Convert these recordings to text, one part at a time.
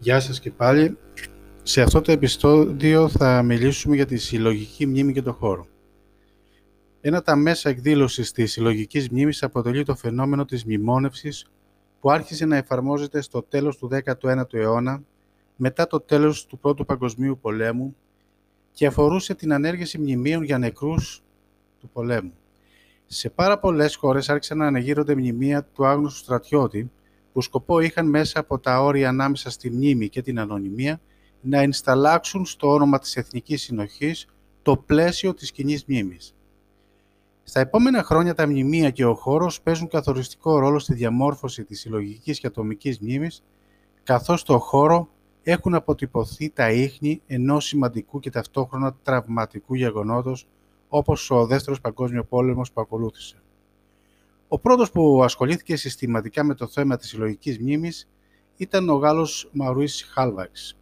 Γεια σας και πάλι. Σε αυτό το επεισόδιο θα μιλήσουμε για τη συλλογική μνήμη και το χώρο. Ένα από τα μέσα εκδήλωσης της συλλογικής μνήμης αποτελεί το φαινόμενο της μνημόνευσης που άρχισε να εφαρμόζεται στο τέλος του 19ου αιώνα μετά το τέλος του Πρώτου Παγκοσμίου Πολέμου και αφορούσε την ανέργεση μνημείων για νεκρούς του πολέμου. Σε πάρα πολλές χώρες άρχισαν να αναγείρονται μνημεία του άγνωστου στρατιώτη που σκοπό είχαν μέσα από τα όρια ανάμεσα στη μνήμη και την ανωνυμία να ενσταλλάξουν στο όνομα της Εθνικής Συνοχής το πλαίσιο της κοινή μνήμης. Στα επόμενα χρόνια τα μνημεία και ο χώρος παίζουν καθοριστικό ρόλο στη διαμόρφωση της συλλογικής και ατομικής μνήμης, καθώς στο χώρο έχουν αποτυπωθεί τα ίχνη ενός σημαντικού και ταυτόχρονα τραυματικού γεγονότος όπως ο Δεύτερος Παγκόσμιο Πόλεμος που ακολούθησε. Ο πρώτος που ασχολήθηκε συστηματικά με το θέμα της συλλογικής μνήμης ήταν ο Γάλλος Μαρουίς Χάλβαξ.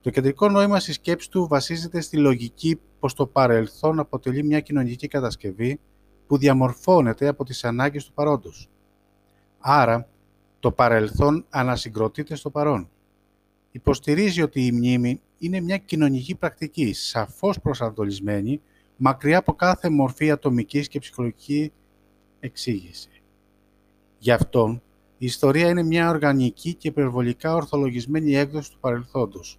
Το κεντρικό νόημα στη σκέψη του βασίζεται στη λογική πως το παρελθόν αποτελεί μια κοινωνική κατασκευή που διαμορφώνεται από τις ανάγκες του παρόντος. Άρα, το παρελθόν ανασυγκροτείται στο παρόν. Υποστηρίζει ότι η μνήμη είναι μια κοινωνική πρακτική, σαφώς προσανατολισμένη, μακριά από κάθε μορφή ατομικής και ψυχολογική εξήγηση. Γι' αυτόν, η ιστορία είναι μια οργανική και υπερβολικά ορθολογισμένη έκδοση του παρελθόντος,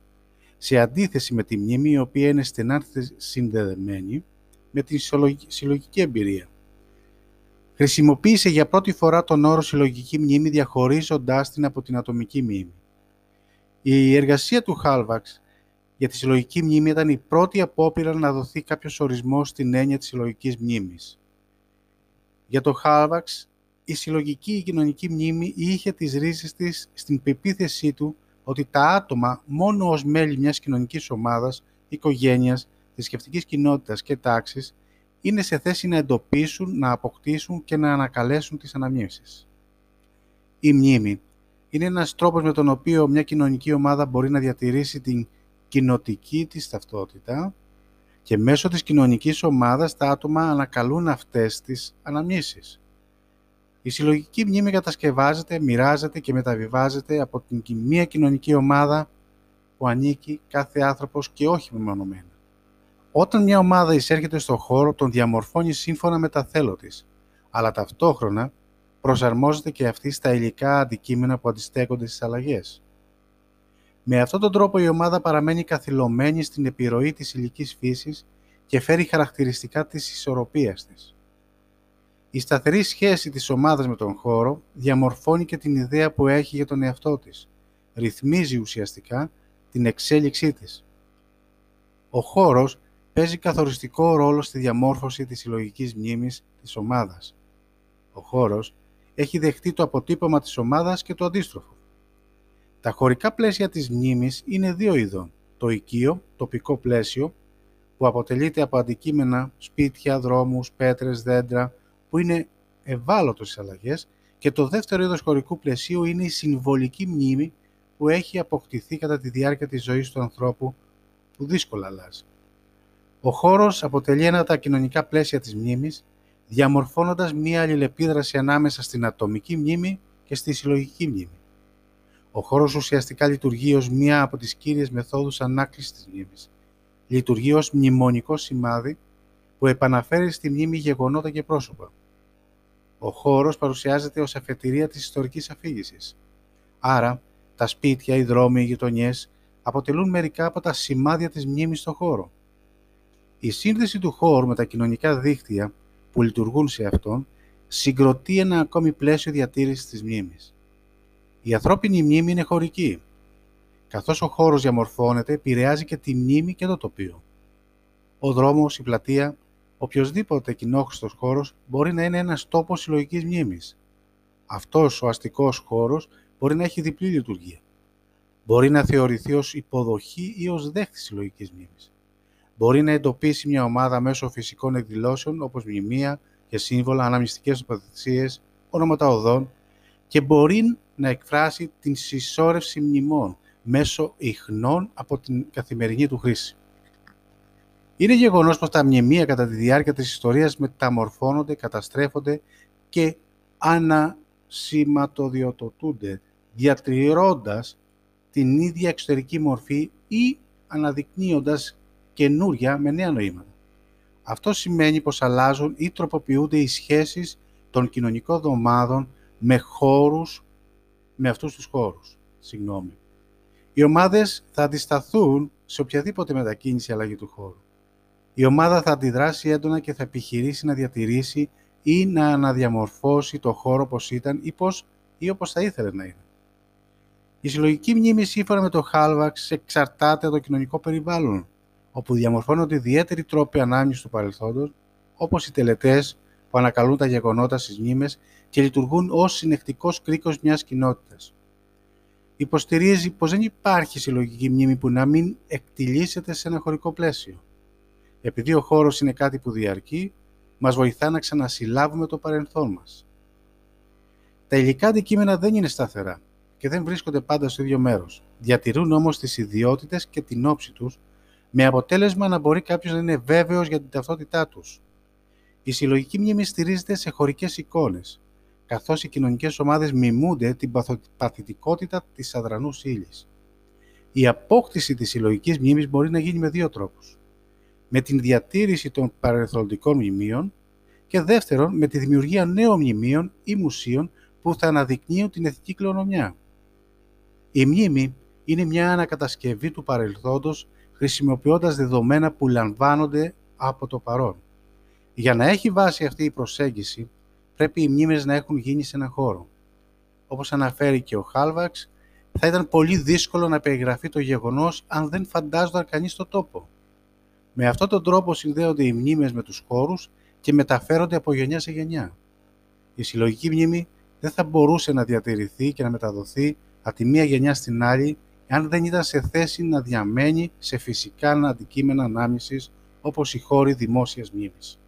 σε αντίθεση με τη μνήμη η οποία είναι στενά συνδεδεμένη με τη συλλογική εμπειρία. Χρησιμοποίησε για πρώτη φορά τον όρο συλλογική μνήμη διαχωρίζοντάς την από την ατομική μνήμη. Η εργασία του Χάλβαξ για τη συλλογική μνήμη ήταν η πρώτη απόπειρα να δοθεί κάποιος ορισμός στην έννοια της συλλογικής μνήμης. Για το Χάλβαξ, η συλλογική ή κοινωνική μνήμη είχε τις ρίζες της στην πεποίθησή του ότι τα άτομα μόνο ως μέλη μιας κοινωνικής ομάδας, οικογένειας, θρησκευτικής κοινότητας και τάξης είναι σε θέση να εντοπίσουν, να αποκτήσουν και να ανακαλέσουν τις αναμνήσεις. Η μνήμη είναι ένας τρόπος με τον οποίο μια κοινωνική ομάδα μπορεί να διατηρήσει την κοινοτική της ταυτότητα και μέσω της κοινωνικής ομάδας τα άτομα ανακαλούν αυτές τις αναμνήσεις. Η συλλογική μνήμη κατασκευάζεται, μοιράζεται και μεταβιβάζεται από την μία κοινωνική ομάδα που ανήκει κάθε άνθρωπος και όχι μεμονωμένα. Όταν μια ομάδα εισέρχεται στο χώρο, τον διαμορφώνει σύμφωνα με τα θέλω της, αλλά ταυτόχρονα προσαρμόζεται και αυτή στα υλικά αντικείμενα που αντιστέκονται στις αλλαγές. Με αυτόν τον τρόπο η ομάδα παραμένει καθυλωμένη στην επιρροή της υλικής φύσης και φέρει χαρακτηριστικά της ισορροπίας της. Η σταθερή σχέση της ομάδας με τον χώρο διαμορφώνει και την ιδέα που έχει για τον εαυτό της. Ρυθμίζει ουσιαστικά την εξέλιξή της. Ο χώρος παίζει καθοριστικό ρόλο στη διαμόρφωση της συλλογικής μνήμης της ομάδας. Ο χώρος έχει δεχτεί το αποτύπωμα της ομάδας και το αντίστροφο. Τα χωρικά πλαίσια της μνήμης είναι δύο είδων. Το οικείο, τοπικό πλαίσιο, που αποτελείται από αντικείμενα, σπίτια, δρόμους, πέτρες, δέντρα, που είναι ευάλωτο στις αλλαγές και το δεύτερο είδος χωρικού πλαισίου είναι η συμβολική μνήμη που έχει αποκτηθεί κατά τη διάρκεια της ζωής του ανθρώπου που δύσκολα αλλάζει. Ο χώρος αποτελεί ένα από τα κοινωνικά πλαίσια της μνήμης, διαμορφώνοντας μία αλληλεπίδραση ανάμεσα στην ατομική μνήμη και στη συλλογική μνήμη. Ο χώρος ουσιαστικά λειτουργεί ως μία από τις κύριες μεθόδους ανάκλησης της μνήμης. Λειτουργεί ως μνημονικό σημάδι που επαναφέρει στη μνήμη γεγονότα και πρόσωπα. Ο χώρος παρουσιάζεται ως αφετηρία της ιστορικής αφήγησης. Άρα, τα σπίτια, οι δρόμοι, οι γειτονιές αποτελούν μερικά από τα σημάδια της μνήμης στο χώρο. Η σύνδεση του χώρου με τα κοινωνικά δίκτυα που λειτουργούν σε αυτόν συγκροτεί ένα ακόμη πλαίσιο διατήρησης της μνήμης. Η ανθρώπινη μνήμη είναι χωρική. Καθώς ο χώρος διαμορφώνεται, επηρεάζει και τη μνήμη και το τοπίο. Ο δρόμος, η πλατεία, οποιοδήποτε κοινόχρηστος χώρος μπορεί να είναι ένας τόπος συλλογικής μνήμης. Αυτός ο αστικός χώρος μπορεί να έχει διπλή λειτουργία. Μπορεί να θεωρηθεί ως υποδοχή ή ως δέχτης συλλογικής μνήμης. Μπορεί να εντοπίσει μια ομάδα μέσω φυσικών εκδηλώσεων όπως μνημεία και σύμβολα, αναμνηστικές τοποθεσίες, ονόματα οδών και μπορεί να εκφράσει την συσσόρευση μνημών μέσω ιχνών από την καθημερινή του χρήση. Είναι γεγονός πως τα μνημεία κατά τη διάρκεια της ιστορίας μεταμορφώνονται, καταστρέφονται και ανασηματοδιοτοτούνται, διατηρώντας την ίδια εξωτερική μορφή ή αναδεικνύοντας καινούρια με νέα νοήματα. Αυτό σημαίνει πως αλλάζουν ή τροποποιούνται οι σχέσεις των κοινωνικών δομάδων με χώρους, με αυτούς τους χώρους. Συγγνώμη. Οι ομάδες θα αντισταθούν σε οποιαδήποτε μετακίνηση αλλαγή του χώρου. Η ομάδα θα αντιδράσει έντονα και θα επιχειρήσει να διατηρήσει ή να αναδιαμορφώσει το χώρο όπως ήταν ή, πώς, ή όπως θα ήθελε να είναι. Η συλλογική μνήμη σύμφωνα με το Χάλβαξ εξαρτάται από το κοινωνικό περιβάλλον, όπου διαμορφώνονται ιδιαίτεροι τρόποι ανάμνησης του παρελθόντος, όπως οι τελετές που ανακαλούν τα γεγονότα στις μνήμες και λειτουργούν ως συνεχτικός κρίκος μιας κοινότητας. Υποστηρίζει πως δεν υπάρχει συλλογική μνήμη που να μην εκτιλήσεται σε ένα χωρικό πλαίσιο. Επειδή ο χώρος είναι κάτι που διαρκεί, μας βοηθά να ξανασυλλάβουμε το παρελθόν μας. Τα υλικά αντικείμενα δεν είναι σταθερά και δεν βρίσκονται πάντα στο ίδιο μέρος. Διατηρούν όμως τις ιδιότητες και την όψη τους, με αποτέλεσμα να μπορεί κάποιος να είναι βέβαιος για την ταυτότητά τους. Η συλλογική μνήμη στηρίζεται σε χωρικές εικόνες, καθώς οι κοινωνικές ομάδες μιμούνται την παθητικότητα της αδρανούς ύλης. Η απόκτηση της συλλογικής μνήμης μπορεί να γίνει με δύο τρόπους. Με την διατήρηση των παρελθοντικών μνημείων και δεύτερον με τη δημιουργία νέων μνημείων ή μουσείων που θα αναδεικνύουν την εθνική κληρονομιά. Η μνήμη είναι μια ανακατασκευή του παρελθόντος χρησιμοποιώντας δεδομένα που λαμβάνονται από το παρόν. Για να έχει βάση αυτή η προσέγγιση, πρέπει οι μνήμες να έχουν γίνει σε έναν χώρο. Όπως αναφέρει και ο Χάλβαξ, θα ήταν πολύ δύσκολο να περιγραφεί το γεγονός αν δεν φαντάζονταν κανείς το τόπο. Με αυτόν τον τρόπο συνδέονται οι μνήμες με τους χώρους και μεταφέρονται από γενιά σε γενιά. Η συλλογική μνήμη δεν θα μπορούσε να διατηρηθεί και να μεταδοθεί από τη μία γενιά στην άλλη αν δεν ήταν σε θέση να διαμένει σε φυσικά αντικείμενα ανάμνησης όπως οι χώροι δημόσιας μνήμης.